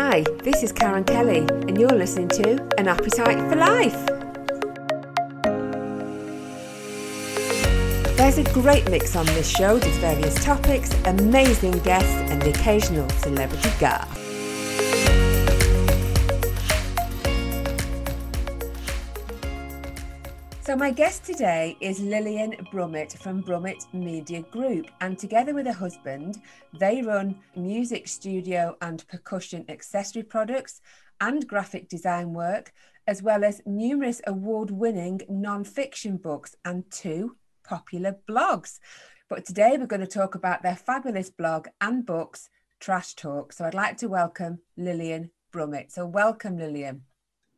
Hi, this is Karen Kelly, and you're listening to An Appetite for Life. There's a great mix on this show with various topics, amazing guests, and the occasional celebrity guest. So, my guest today is Lillian Brummett from Brummett Media Group, and together with her husband, they run music studio and percussion accessory products and graphic design work, as well as numerous award winning non fiction books and two popular blogs. But today we're going to talk about their fabulous blog and books, Trash Talk. So, I'd like to welcome Lillian Brummett. So, welcome, Lillian.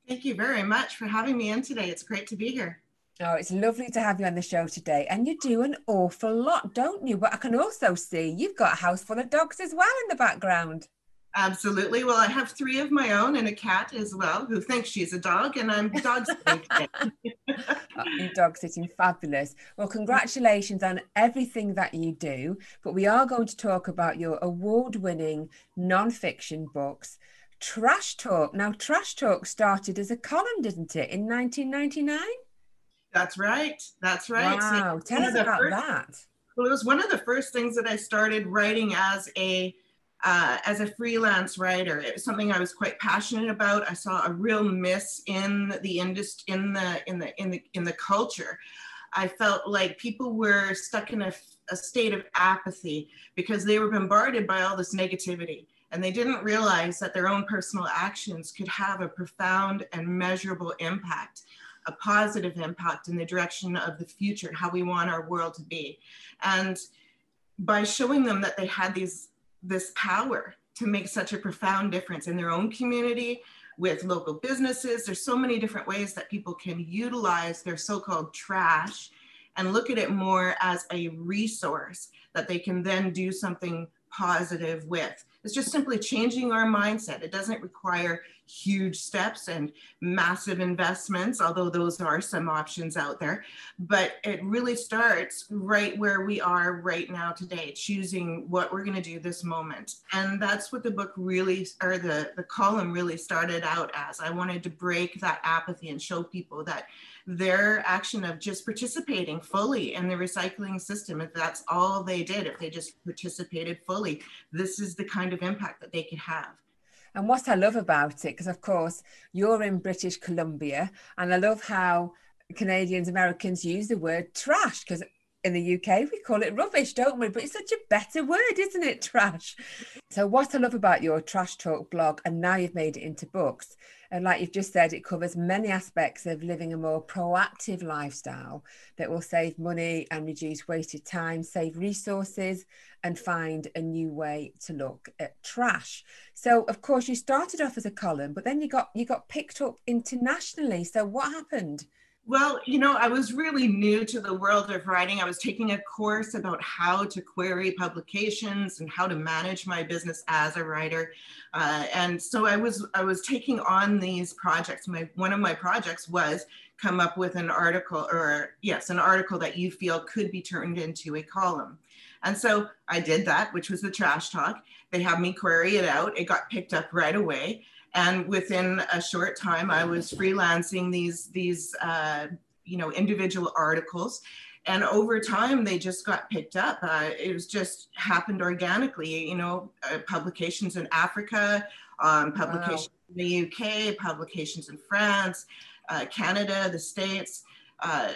Thank you very much for having me in today. It's great to be here. Oh, it's lovely to have you on the show today. And you do an awful lot, don't you? But I can also see you've got a house full of dogs as well in the background. Absolutely. Well, I have three of my own and a cat as well who thinks she's a dog, and I'm dog sitting. oh, dog sitting, fabulous. Well, congratulations on everything that you do. But we are going to talk about your award winning non fiction books. Trash Talk. Now, Trash Talk started as a column, didn't it, in 1999? That's right. That's right. Wow. So Tell us about first, that. Well, it was one of the first things that I started writing as a uh, as a freelance writer. It was something I was quite passionate about. I saw a real miss in the industry, in the in the in the in the culture. I felt like people were stuck in a, a state of apathy because they were bombarded by all this negativity and they didn't realize that their own personal actions could have a profound and measurable impact a positive impact in the direction of the future, how we want our world to be. And by showing them that they had these this power to make such a profound difference in their own community with local businesses there's so many different ways that people can utilize their so-called trash and look at it more as a resource that they can then do something positive with it's just simply changing our mindset. It doesn't require huge steps and massive investments, although those are some options out there. But it really starts right where we are right now today, choosing what we're going to do this moment. And that's what the book really, or the, the column really started out as. I wanted to break that apathy and show people that their action of just participating fully in the recycling system, if that's all they did, if they just participated fully, this is the kind of impact that they could have. And what I love about it, because of course you're in British Columbia, and I love how Canadians, Americans use the word trash because in the UK, we call it rubbish, don't we? But it's such a better word, isn't it? Trash. So, what I love about your Trash Talk blog, and now you've made it into books, and like you've just said, it covers many aspects of living a more proactive lifestyle that will save money and reduce wasted time, save resources, and find a new way to look at trash. So, of course, you started off as a column, but then you got you got picked up internationally. So, what happened? Well, you know, I was really new to the world of writing. I was taking a course about how to query publications and how to manage my business as a writer, uh, and so I was I was taking on these projects. My one of my projects was come up with an article, or yes, an article that you feel could be turned into a column. And so I did that, which was the trash talk. They had me query it out. It got picked up right away and within a short time i was freelancing these these uh, you know individual articles. And over time they just got picked up. Uh, it was just happened organically you know uh, publications in africa um, publications wow. in the uk publications in france uh, canada the states. Uh,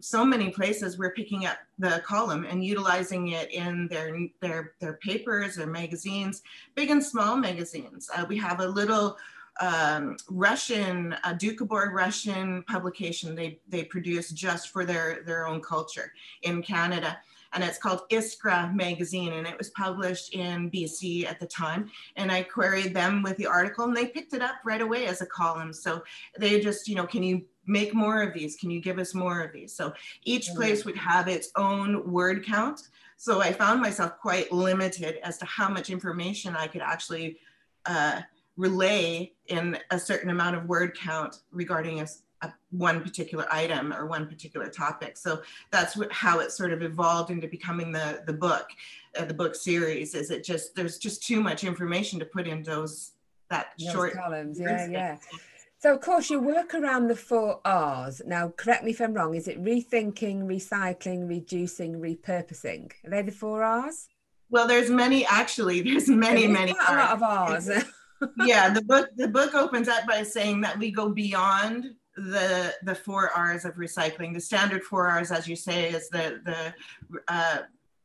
so many places we're picking up the column and utilizing it in their their their papers or magazines, big and small magazines. Uh, we have a little um, Russian, a Doukhobor Russian publication they they produce just for their their own culture in Canada. And it's called Iskra magazine, and it was published in BC at the time. And I queried them with the article, and they picked it up right away as a column. So they just, you know, can you make more of these? Can you give us more of these? So each mm-hmm. place would have its own word count. So I found myself quite limited as to how much information I could actually uh, relay in a certain amount of word count regarding a, a, one particular item or one particular topic. So that's what, how it sort of evolved into becoming the the book, uh, the book series. Is it just there's just too much information to put in those that Those short columns. Yeah, yeah. So, of course, you work around the four R's. Now, correct me if I'm wrong. Is it rethinking, recycling, reducing, repurposing? Are they the four R's? Well, there's many actually. There's many, There's many. a lot of. R's. yeah, the book the book opens up by saying that we go beyond the the four R's of recycling. The standard four R's, as you say, is the the uh,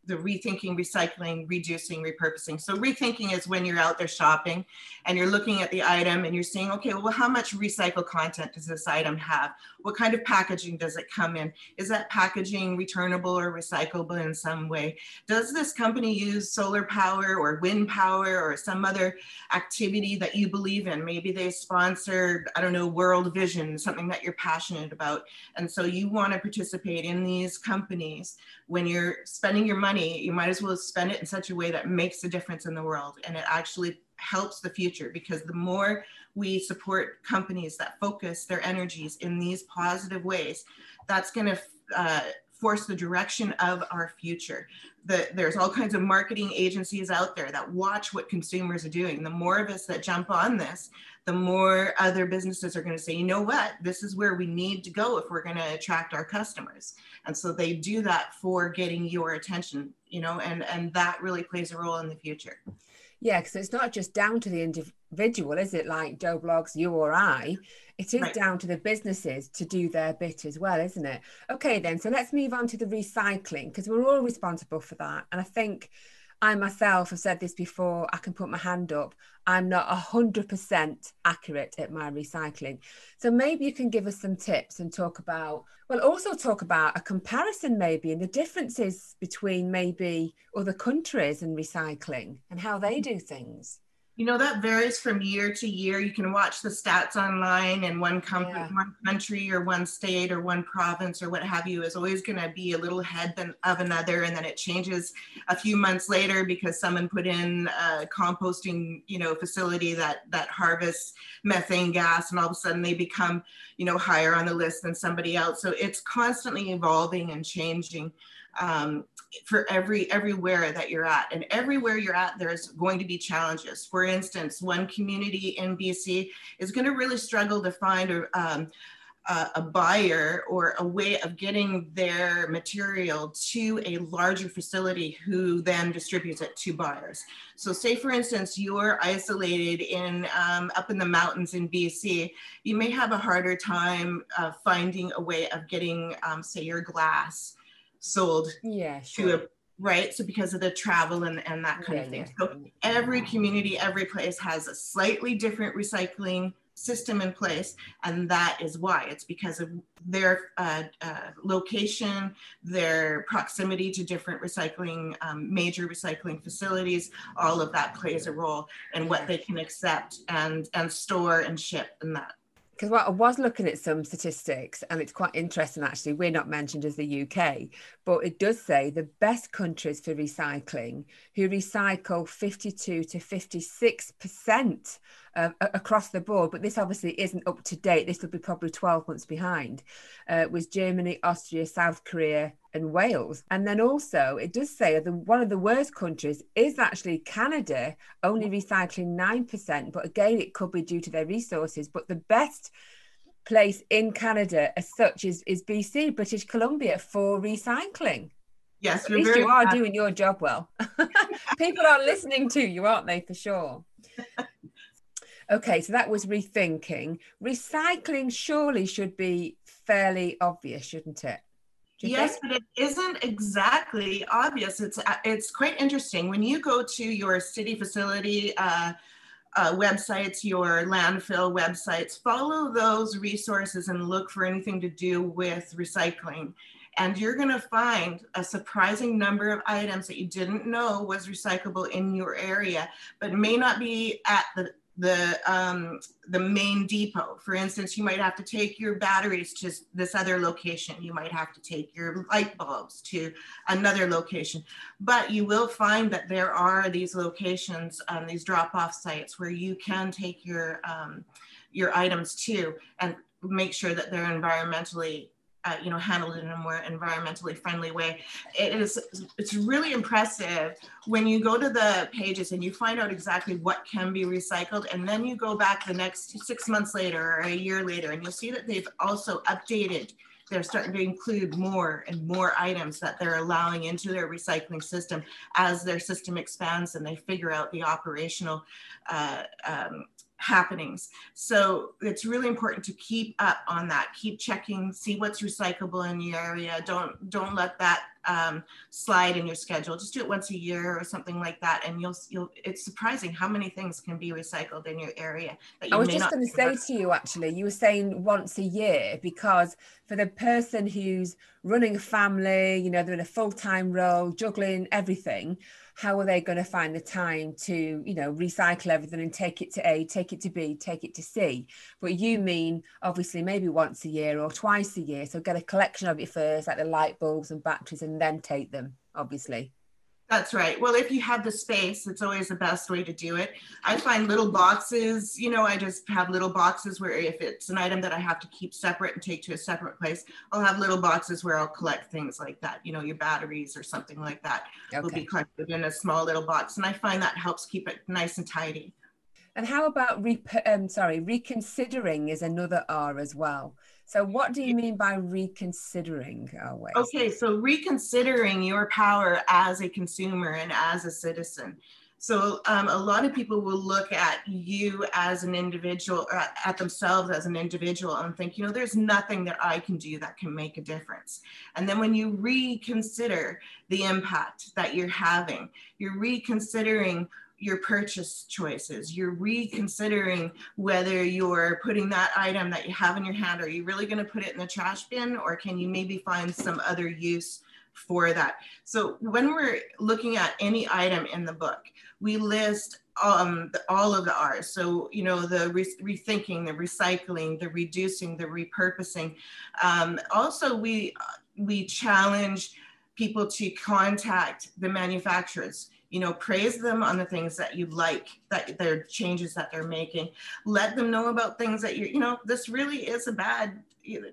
the rethinking, recycling, reducing, repurposing. So rethinking is when you're out there shopping and you're looking at the item and you're saying, okay, well, how much recycled content does this item have? What kind of packaging does it come in? Is that packaging returnable or recyclable in some way? Does this company use solar power or wind power or some other activity that you believe in? Maybe they sponsor, I don't know, World Vision, something that you're passionate about. And so you want to participate in these companies when you're spending your money, you might as well spend it in such a way that makes a difference in the world and it actually helps the future because the more we support companies that focus their energies in these positive ways, that's going to uh, force the direction of our future. The, there's all kinds of marketing agencies out there that watch what consumers are doing. The more of us that jump on this, the more other businesses are going to say, you know what, this is where we need to go if we're going to attract our customers. And so they do that for getting your attention, you know, and, and that really plays a role in the future. Yeah, because it's not just down to the individual, is it? Like Joe Bloggs, you or I. It is right. down to the businesses to do their bit as well, isn't it? Okay, then. So let's move on to the recycling because we're all responsible for that. And I think I myself have said this before, I can put my hand up. I'm not 100% accurate at my recycling. So maybe you can give us some tips and talk about, well, also talk about a comparison maybe and the differences between maybe other countries and recycling and how they do things. You know, that varies from year to year. You can watch the stats online, and one, com- yeah. one country or one state or one province or what have you is always going to be a little ahead than, of another. And then it changes a few months later because someone put in a composting, you know, facility that, that harvests methane gas, and all of a sudden they become, you know, higher on the list than somebody else. So it's constantly evolving and changing. Um, for every everywhere that you're at and everywhere you're at there's going to be challenges for instance one community in bc is going to really struggle to find a, um, a buyer or a way of getting their material to a larger facility who then distributes it to buyers. So say for instance, you're isolated in um, up in the mountains in BC, you may have a harder time uh, finding a way of getting um, say your glass sold yeah, sure. to a right? So because of the travel and, and that kind yeah, of thing. yeah. so every community every place has a slightly different recycling system in place and that is why. It's because of their uh, uh, location their proximity to different recycling um, major recycling facilities. All of that plays a role in what they can accept and and store and ship and that because well, I was looking at some statistics and it's quite interesting actually. We're not mentioned as the UK, but it does say the best countries for recycling who recycle 52 to 56% uh, across the board, but this obviously isn't up to date. This will be probably 12 months behind, uh, was Germany, Austria, South Korea, and Wales. And then also, it does say that one of the worst countries is actually Canada, only recycling 9%. But again, it could be due to their resources. But the best place in Canada as such is, is BC, British Columbia, for recycling. Yes, at least you are happy. doing your job well. People are listening to you, aren't they, for sure? Okay, so that was rethinking. Recycling surely should be fairly obvious, shouldn't it? Yes, think? but it isn't exactly obvious. It's uh, it's quite interesting when you go to your city facility uh, uh, websites, your landfill websites. Follow those resources and look for anything to do with recycling. And you're going to find a surprising number of items that you didn't know was recyclable in your area, but may not be at the the um, the main depot. For instance, you might have to take your batteries to this other location. You might have to take your light bulbs to another location. But you will find that there are these locations, um, these drop-off sites where you can take your um, your items to and make sure that they're environmentally uh, you know, handled in a more environmentally friendly way. It is, it's really impressive when you go to the pages and you find out exactly what can be recycled. And then you go back the next six months later or a year later, and you'll see that they've also updated they're starting to include more and more items that they're allowing into their recycling system as their system expands and they figure out the operational uh, um, happenings. So it's really important to keep up on that. Keep checking, see what's recyclable in your area. Don't don't let that um, slide in your schedule. Just do it once a year or something like that, and you'll you'll. It's surprising how many things can be recycled in your area. You I was just going to say to you, actually, you were saying once a year because for the person who's running a family, you know, they're in a full time role, juggling everything how are they going to find the time to you know recycle everything and take it to a take it to b take it to c? But you mean obviously maybe once a year or twice a year so get a collection of it first like the light bulbs and batteries and then take them obviously that's right. Well, if you have the space, it's always the best way to do it. I find little boxes, you know, I just have little boxes where if it's an item that I have to keep separate and take to a separate place, I'll have little boxes where I'll collect things like that. You know, your batteries or something like that okay. will be collected in a small little box. And I find that helps keep it nice and tidy. And how about, re- um, sorry, reconsidering is another R as well. So, what do you mean by reconsidering our ways? Okay, so reconsidering your power as a consumer and as a citizen. So, um, a lot of people will look at you as an individual, at, at themselves as an individual, and think, you know, there's nothing that I can do that can make a difference. And then when you reconsider the impact that you're having, you're reconsidering your purchase choices. You're reconsidering whether you're putting that item that you have in your hand, are you really going to put it in the trash bin or can you maybe find some other use for that? So when we're looking at any item in the book, we list um, the, all of the R's. So, you know, the re- rethinking, the recycling, the reducing, the repurposing. Um, also, we, we challenge people to contact the manufacturers. You know praise them on the things that you like that their changes that they're making. Let them know about things that you you know this really is a bad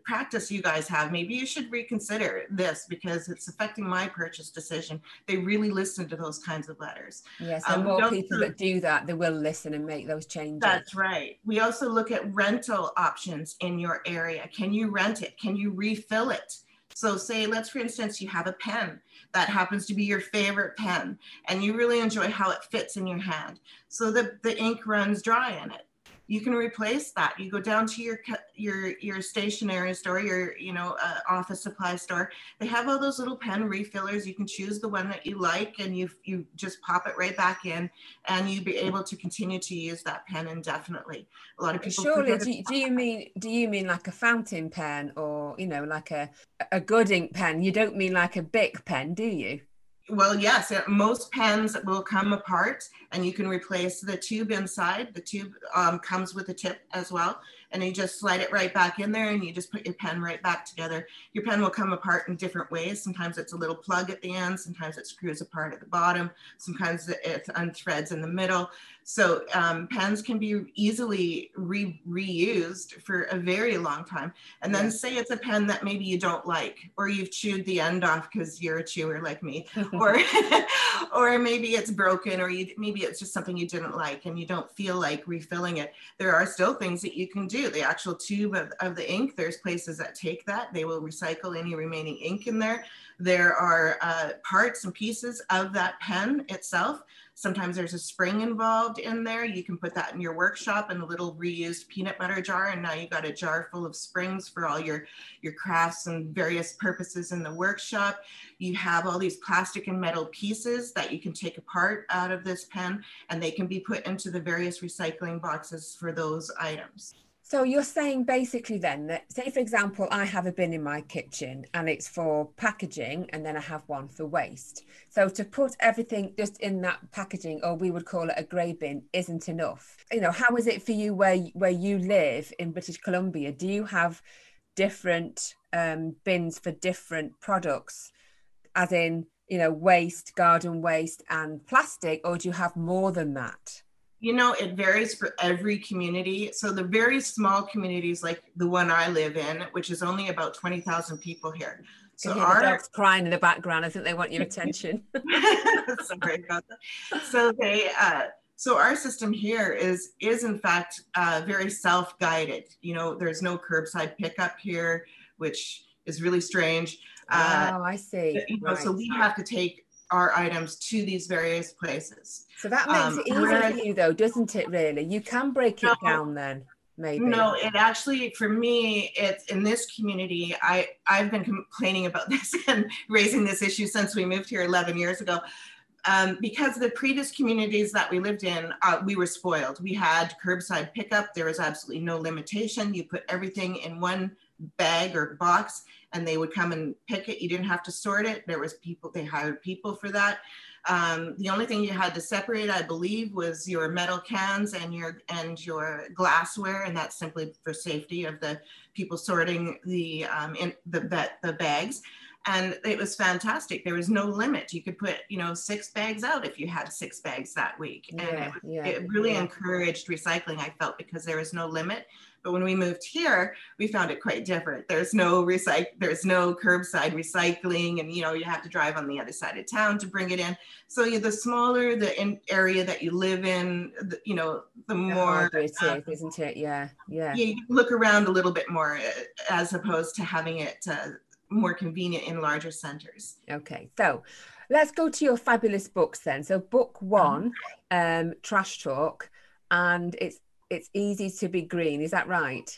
practice you guys have. Maybe you should reconsider this because it's affecting my purchase decision. They really listen to those kinds of letters. Yes and um, more people that do that they will listen and make those changes. That's right. We also look at rental options in your area. Can you rent it? Can you refill it so say, let's for instance, you have a pen that happens to be your favorite pen and you really enjoy how it fits in your hand. So the, the ink runs dry in it you can replace that. You go down to your your your stationery store, your you know uh, office supply store. They have all those little pen refillers. You can choose the one that you like, and you you just pop it right back in, and you'd be able to continue to use that pen indefinitely. A lot of people. Surely, do, do you mean do you mean like a fountain pen, or you know like a a good ink pen? You don't mean like a Bic pen, do you? Well, yes, most pens will come apart and you can replace the tube inside. The tube um, comes with a tip as well. And you just slide it right back in there and you just put your pen right back together. Your pen will come apart in different ways. Sometimes it's a little plug at the end. Sometimes it screws apart at the bottom. Sometimes it unthreads in the middle. So um, pens can be easily re- reused for a very long time. And then yeah. say it's a pen that maybe you don't like, or you've chewed the end off because you're a chewer like me, or or maybe it's broken, or you, maybe it's just something you didn't like and you don't feel like refilling it. There are still things that you can do. The actual tube of, of the ink, there's places that take that. They will recycle any remaining ink in there. There are uh, parts and pieces of that pen itself Sometimes there's a spring involved in there. You can put that in your workshop in a little reused peanut butter jar. And now you've got a jar full of springs for all your, your crafts and various purposes in the workshop. You have all these plastic and metal pieces that you can take apart out of this pen and they can be put into the various recycling boxes for those items. So you're saying basically then that, say, for example, I have a bin in my kitchen and it's for packaging and then I have one for waste. So to put everything just in that packaging, or we would call it a grey bin, isn't enough. You know, how is it for you where, where you live in British Columbia? Do you have different um, bins for different products, as in, you know, waste, garden waste, and plastic, or do you have more than that? You know, it varies for every community. So the very small communities like the one I live in, which is only about 20,000 people here. So our dogs crying in the background. I think they want your attention. Sorry about that. So they uh, so our system here is is in fact uh, very self-guided. You know, there's no curbside pickup here, which is really strange. Uh, oh, I see. You know, right. So we have to take our items to these various places. So that makes um, it easier for you though, doesn't it really? You can break it down then. Maybe. No, it actually for me, it's in this community. I I've been complaining about this and raising this issue since we moved here 11 years ago. Um, because the previous communities that we lived in, uh, we were spoiled. We had curbside pickup. There was absolutely no limitation. You put everything in one bag or box and they would come and pick it. You didn't have to sort it. There was people, they hired people for that. Um, the only thing you had to separate, I believe, was your metal cans and your and your glassware, and that's simply for safety of the people sorting the um, in the the bags. And it was fantastic. There was no limit. You could put, you know, six bags out if you had six bags that week, and yeah, it, yeah, it really yeah. encouraged recycling. I felt because there was no limit. But when we moved here, we found it quite different. There's no recycle, there's no curbside recycling, and you know you have to drive on the other side of town to bring it in. So you, the smaller the in area that you live in, the, you know, the, more it is, um, isn't it? Yeah, yeah. Yeah, you look around a little bit more uh, as opposed to having it uh, more convenient in larger centers. Okay, so let's go to your fabulous books then. So book one, um, Trash Talk, and it's it's easy to be green. Is that right?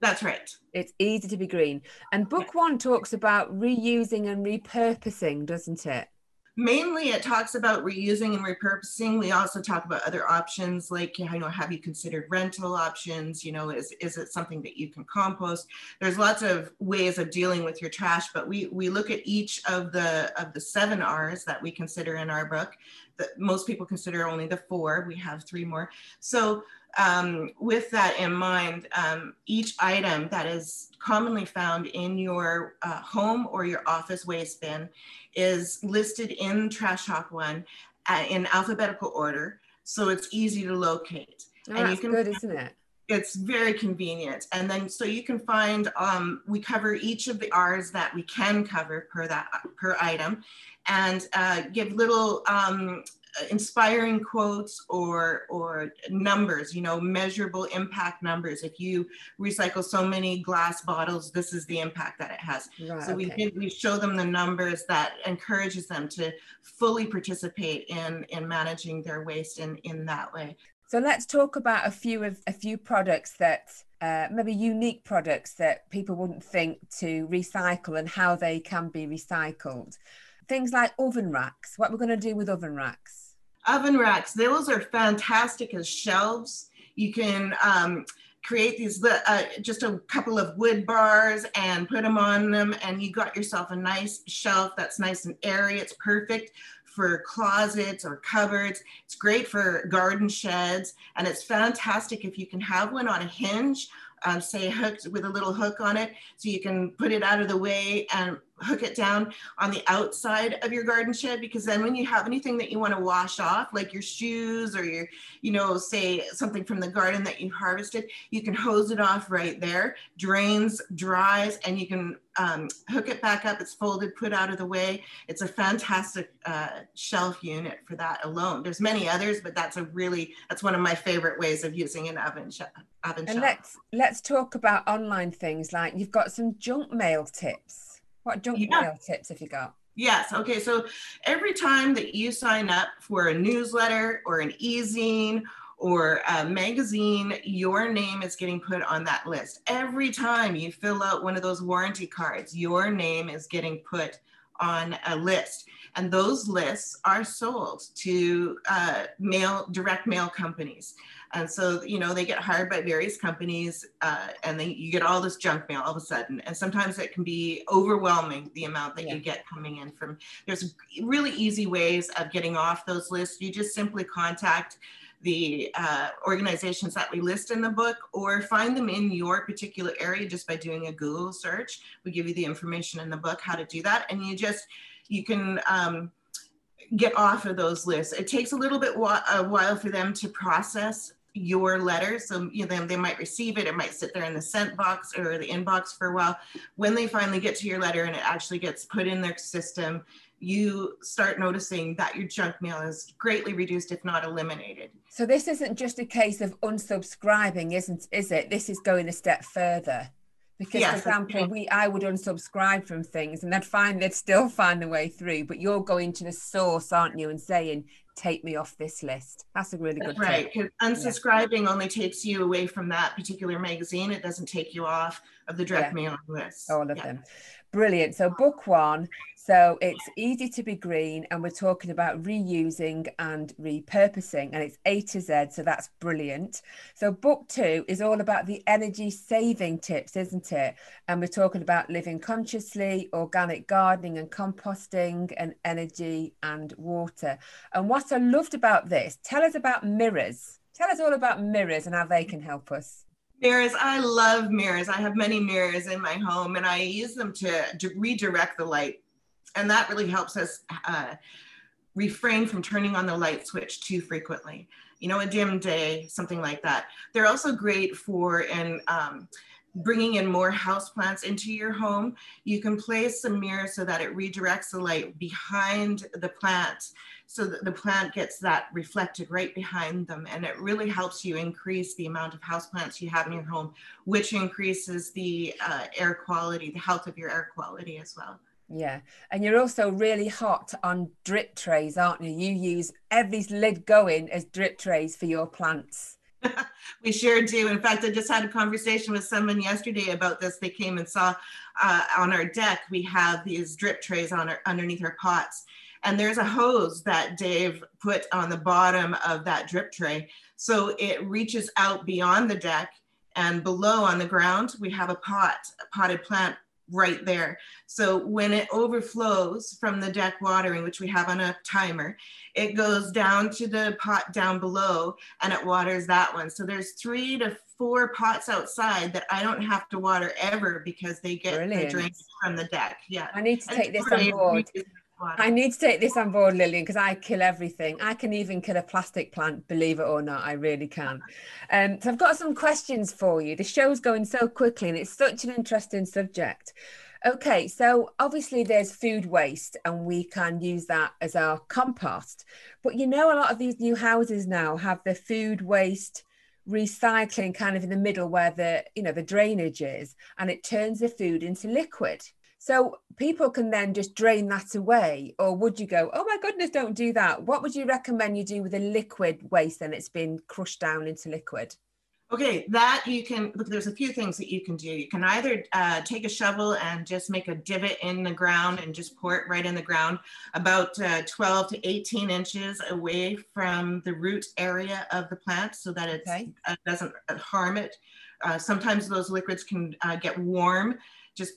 That's right. It's easy to be green. And book yeah. one talks about reusing and repurposing, doesn't it? Mainly, it talks about reusing and repurposing. We also talk about other options like, you know, have you considered rental options? You know, is, is it something that you can compost? There's lots of ways of dealing with your trash, but we, we look at each of the of the seven R's that we consider in our book. That most people consider only the four. We have three more. So um, with that in mind, um, each item that is commonly found in your uh, home or your office waste bin is listed in Trash Talk One uh, in alphabetical order, so it's easy to locate. Oh, and you can, good, isn't it? It's very convenient. And then so you can find, um, we cover each of the R's that we can cover per that per item and uh, give little um, inspiring quotes or or numbers you know measurable impact numbers. If you recycle so many glass bottles this is the impact that it has. Right, so we okay. we show them the numbers that encourages them to fully participate in in managing their waste in in that way. So let's talk about a few of a few products that uh, maybe unique products that people wouldn't think to recycle and how they can be recycled. Things like oven racks. What we're going to do with oven racks oven racks, those are fantastic as shelves. You can um, create these, uh, just a couple of wood bars and put them on them and you got yourself a nice shelf that's nice and airy. It's perfect for closets or cupboards. It's great for garden sheds and it's fantastic if you can have one on a hinge um, say hooked with a little hook on it so you can put it out of the way and hook it down on the outside of your garden shed because then when you have anything that you want to wash off like your shoes or your you know say something from the garden that you harvested you can hose it off right there. Drains dries and you can um, hook it back up. It's folded put out of the way. It's a fantastic uh, shelf unit for that alone. There's many others but that's a really that's one of my favorite ways of using an oven, sh- oven and let's let's talk about online things like you've got some junk mail tips what junk yeah. mail tips have you got? Yes. Okay. So every time that you sign up for a newsletter or an e-zine or a magazine, your name is getting put on that list. Every time you fill out one of those warranty cards, your name is getting put on a list. And those lists are sold to uh, mail, direct mail companies. And so, you know, they get hired by various companies uh, and then you get all this junk mail all of a sudden. And sometimes it can be overwhelming the amount that yeah. you get coming in from. There's really easy ways of getting off those lists. You just simply contact the uh, organizations that we list in the book or find them in your particular area just by doing a Google search. We give you the information in the book how to do that. And you just, you can, um, get off of those lists. It takes a little bit a while for them to process your letter. So you know, then they might receive it, it might sit there in the sent box or the inbox for a while. When they finally get to your letter and it actually gets put in their system, you start noticing that your junk mail is greatly reduced, if not eliminated. So this isn't just a case of unsubscribing, isn't is it? This is going a step further. Because yes, for example, we I would unsubscribe from things and I'd find they'd still find a way through, but you're going to the source, aren't you, and saying, take me off this list. That's a really good right. Because unsubscribing yeah. only takes you away from that particular magazine. It doesn't take you off of the direct yeah. mail list. All of yeah. them. Brilliant. So book one. So it's easy to be green, and we're talking about reusing and repurposing, and it's A to Z. So that's brilliant. So book two is all about the energy saving tips, isn't it? And we're talking about living consciously, organic gardening and composting, and energy and water. And what I loved about this, tell us about mirrors. Tell us all about mirrors and how they can help us. Mirrors, I love mirrors. I have many mirrors in my home and I use them to, to redirect the light. And that really helps us uh, refrain from turning on the light switch too frequently. You know, a dim day, something like that. They're also great for and um, bringing in more houseplants into your home. You can place a mirror so that it redirects the light behind the plant so that the plant gets that reflected right behind them. And it really helps you increase the amount of houseplants you have in your home, which increases the uh, air quality, the health of your air quality as well. Yeah. And you're also really hot on drip trays, aren't you? You use every lid going as drip trays for your plants. we sure do. In fact, I just had a conversation with someone yesterday about this. They came and saw uh, on our deck, we have these drip trays on our, underneath our pots. And there's a hose that Dave put on the bottom of that drip tray. So it reaches out beyond the deck and below on the ground, we have a pot, a potted plant right there. So when it overflows from the deck watering, which we have on a timer, it goes down to the pot down below and it waters that one. So there's three to four pots outside that I don't have to water ever because they get the drains from the deck. Yeah. I need to take this on board. I need to take this on board, Lillian, because I kill everything. I can even kill a plastic plant, believe it or not. I really can. Um, so I've got some questions for you. The show's going so quickly and it's such an interesting subject. Okay, so obviously there's food waste and we can use that as our compost. But you know, a lot of these new houses now have the food waste recycling kind of in the middle where the you know the drainage is and it turns the food into liquid so people can then just drain that away, or would you go, oh my goodness, don't do that? What would you recommend you do with a liquid waste then it's been crushed down into liquid? Okay, that you can look. There's a few things that you can do. You can either uh, take a shovel and just make a divot in the ground and just pour it right in the ground, about uh, 12 to 18 inches away from the root area of the plant, so that it okay. uh, doesn't harm it. Uh, sometimes those liquids can uh, get warm just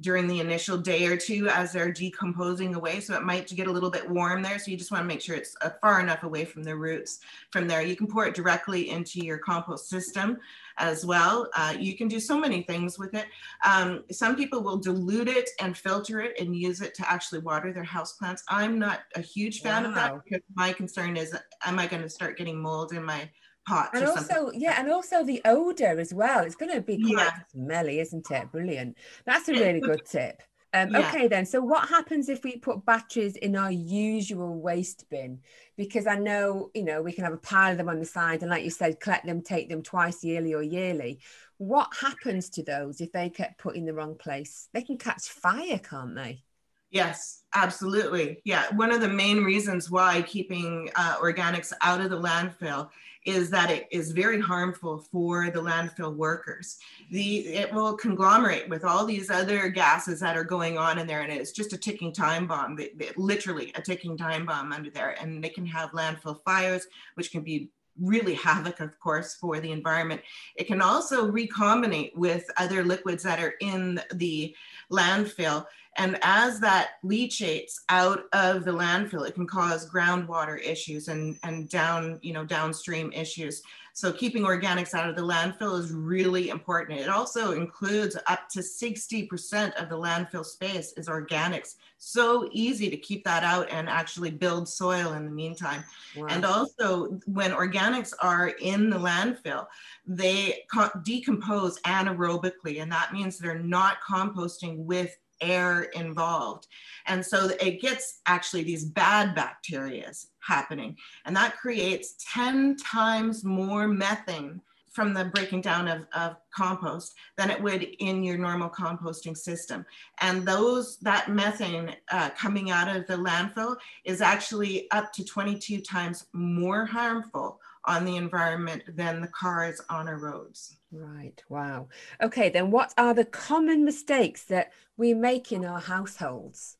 during the initial day or two as they're decomposing away. So it might get a little bit warm there. So you just want to make sure it's uh, far enough away from the roots. From there, you can pour it directly into your compost system as well. Uh, you can do so many things with it. Um, some people will dilute it and filter it and use it to actually water their houseplants. I'm not a huge fan wow. of that because my concern is, am I going to start getting mold in my pots. And also, something. yeah, and also the odor as well. It's going to be quite yeah. smelly, isn't it? Brilliant. That's a really good tip. Um, yeah. Okay, then. So, what happens if we put batteries in our usual waste bin? Because I know, you know, we can have a pile of them on the side, and like you said, collect them, take them twice yearly or yearly. What happens to those if they get put in the wrong place? They can catch fire, can't they? Yes, absolutely. Yeah, one of the main reasons why keeping uh, organics out of the landfill is that it is very harmful for the landfill workers. The it will conglomerate with all these other gases that are going on in there, and it's just a ticking time bomb. literally a ticking time bomb under there, and they can have landfill fires, which can be really havoc, of course, for the environment. It can also recombinate with other liquids that are in the landfill and as that leachates out of the landfill, it can cause groundwater issues and, and down, you know, downstream issues. So keeping organics out of the landfill is really important. It also includes up to 60% of the landfill space is organics. So easy to keep that out and actually build soil in the meantime. Wow. And also when organics are in the landfill, they decompose anaerobically, and that means they're not composting with air involved. And so it gets actually these bad bacteria happening. And that creates 10 times more methane from the breaking down of, of compost than it would in your normal composting system. And those that methane uh, coming out of the landfill is actually up to 22 times more harmful on the environment than the cars on our roads. Right. Wow. Okay, then what are the common mistakes that we make in our households?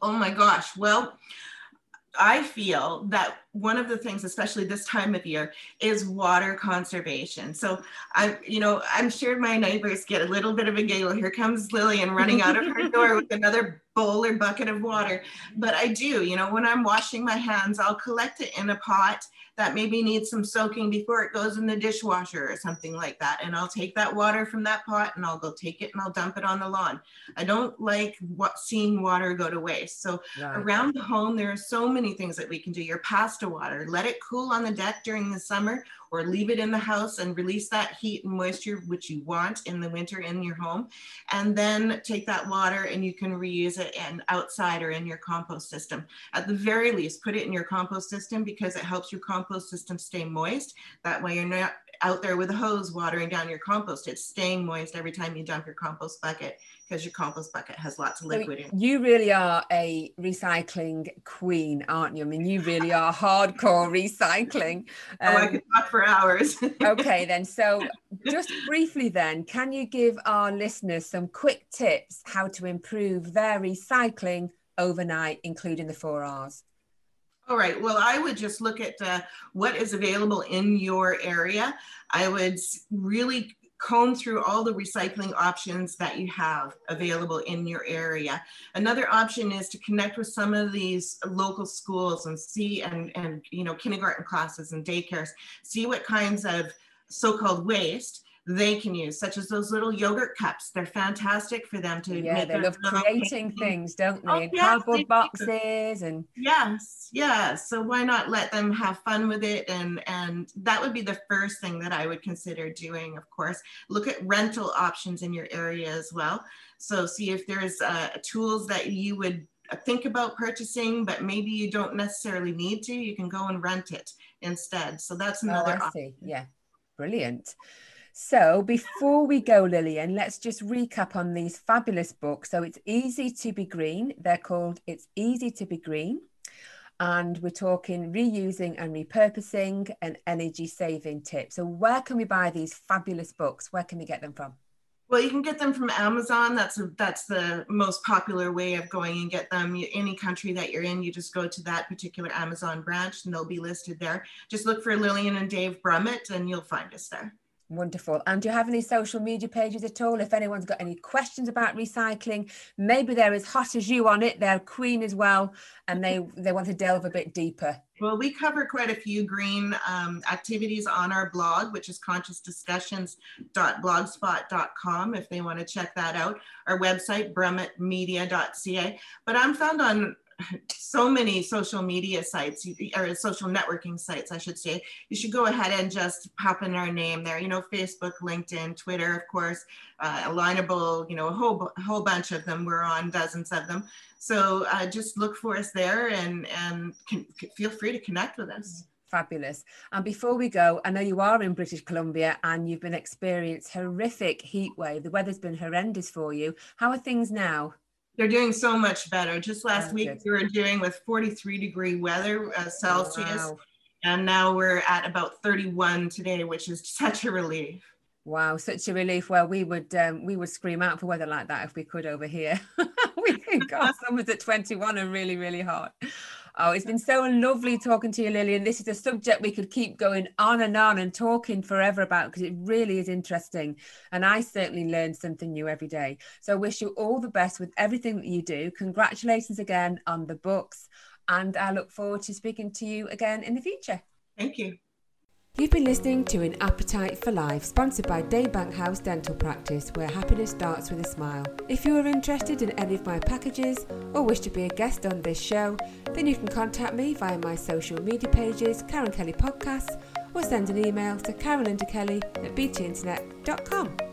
Oh my gosh. Well, I feel that one of the things, especially this time of year, is water conservation. So I, you know, I'm sure my neighbors get a little bit of a giggle. Here comes Lillian running out of her door with another bowl or bucket of water. But I do, you know, when I'm washing my hands, I'll collect it in a pot that maybe needs some soaking before it goes in the dishwasher or something like that. And I'll take that water from that pot and I'll go take it and I'll dump it on the lawn. I don't like what seeing water go to waste. So right. around the home, there are so many things that we can do. Your pasta water, let it cool on the deck during the summer or leave it in the house and release that heat and moisture which you want in the winter in your home. And then take that water and you can reuse it and outside or in your compost system. At the very least put it in your compost system because it helps your compost system stay moist. That way you're not out there with a hose watering down your compost. It's staying moist every time you dump your compost bucket because your compost bucket has lots of liquid so in. You really are a recycling queen, aren't you? I mean, you really are hardcore recycling. Um, oh, I um, could talk for hours. okay, then. So, just briefly, then, can you give our listeners some quick tips how to improve their recycling overnight, including the four R's? All right. Well, I would just look at uh, what is available in your area. I would really comb through all the recycling options that you have available in your area. Another option is to connect with some of these local schools and see and, and you know kindergarten classes and daycares, see what kinds of so-called waste they can use, such as those little yogurt cups. They're fantastic for them to yeah, they love creating things, don't they? Oh, yes, Cardboard they boxes and yes, yes. So why not let them have fun with it? And and that would be the first thing that I would consider doing. Of course, look at rental options in your area as well. So see if there's uh, tools that you would think about purchasing, but maybe you don't necessarily need to. You can go and rent it instead. So that's oh, another. Oh, I see. Yeah, brilliant. So before we go, Lillian, let's just recap on these fabulous books. So it's Easy to Be Green. They're called It's Easy to Be Green. And we're talking reusing and repurposing and energy saving tips. So where can we buy these fabulous books? Where can we get them from? Well, you can get them from Amazon. That's a, that's the most popular way of going and get them. You, any country that you're in, you just go to that particular Amazon branch and they'll be listed there. Just look for Lillian and Dave Brummett and you'll find us there. Wonderful. And do you have any social media pages at all? If anyone's got any questions about recycling, maybe they're as hot as you on it, they're queen as well, and they, they want to delve a bit deeper. Well, we cover quite a few green um, activities on our blog, which is consciousdiscussions.blogspot.com if they want to check that out. Our website, brummettmedia.ca. But I'm found on so many social media sites or social networking sites, I should say. You should go ahead and just pop in our name there. You know, Facebook, LinkedIn, Twitter, of course, uh, Alignable. You know, a whole whole bunch of them. We're on dozens of them. So uh, just look for us there and and can, feel free to connect with us. Fabulous. And before we go, I know you are in British Columbia and you've been experienced horrific heat wave. The weather's been horrendous for you. How are things now? They're doing so much better. Just last week we were doing with 43 degree weather uh, Celsius, wow. and now we're at about 31 today, which is such a relief. Wow, such a relief. Well, we would um, we would scream out for weather like that if we could over here. we think our summers at 21 are really, really hot. Oh, it's been so lovely talking to you, Lillian. This is a subject we could keep going on and on and talking forever about because it really is interesting. And I certainly learn something new every day. So I wish you all the best with everything that you do. Congratulations again on the books. And I look forward to speaking to you again in the future. Thank you. You've been listening to An Appetite for Life, sponsored by Daybank House Dental Practice, where happiness starts with a smile. If you are interested in any of my packages or wish to be a guest on this show, then you can contact me via my social media pages, Karen Kelly Podcasts, or send an email to carolyndakelly at btinternet.com.